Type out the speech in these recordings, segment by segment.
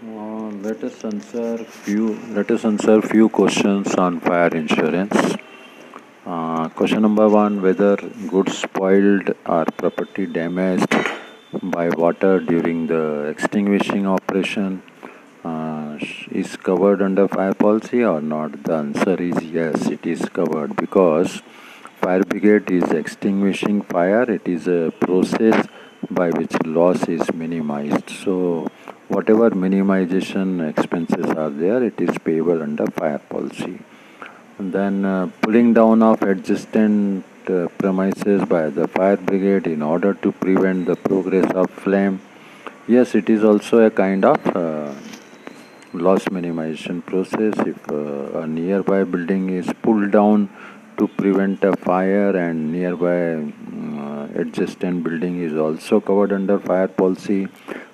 Uh, let us answer few. Let us answer few questions on fire insurance. Uh, question number one: Whether goods spoiled or property damaged by water during the extinguishing operation uh, is covered under fire policy or not? The answer is yes. It is covered because fire brigade is extinguishing fire. It is a process by which loss is minimized. So whatever minimization expenses are there, it is payable under fire policy. And then uh, pulling down of adjacent uh, premises by the fire brigade in order to prevent the progress of flame. Yes, it is also a kind of uh, loss minimization process. If uh, a nearby building is pulled down to prevent a fire and nearby adjacent building is also covered under fire policy,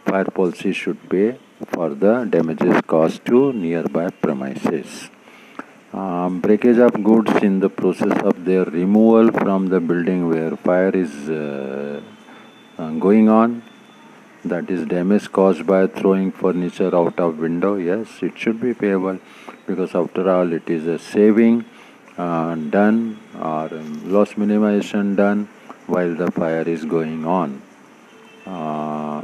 fire policy should pay for the damages caused to nearby premises. Um, breakage of goods in the process of their removal from the building where fire is uh, uh, going on. That is damage caused by throwing furniture out of window. Yes it should be payable because after all it is a saving uh, done or loss minimization done while the fire is going on. Uh,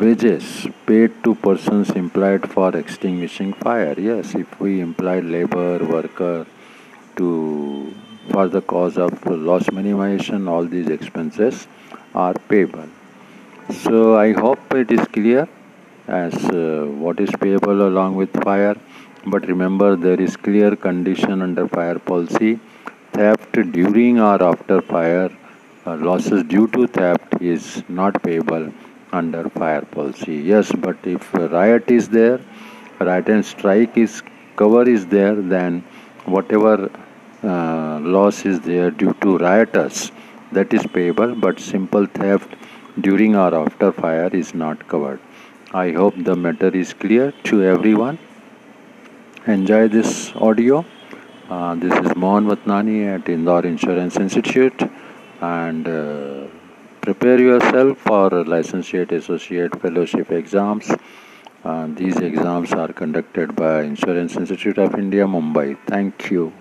wages paid to persons employed for extinguishing fire. Yes if we employ labor worker to for the cause of loss minimization all these expenses are payable. So i hope it is clear as uh, what is payable along with fire. But remember there is clear condition under fire policy theft during or after fire uh, losses due to theft is not payable under fire policy. Yes, but if riot is there, riot and strike is cover is there, then whatever uh, loss is there due to rioters, that is payable, but simple theft during or after fire is not covered. I hope the matter is clear to everyone. Enjoy this audio. Uh, this is Mohan Vatnani at Indore Insurance Institute. And uh, prepare yourself for licentiate associate fellowship exams. Uh, these exams are conducted by insurance institute of india mumbai. Thank you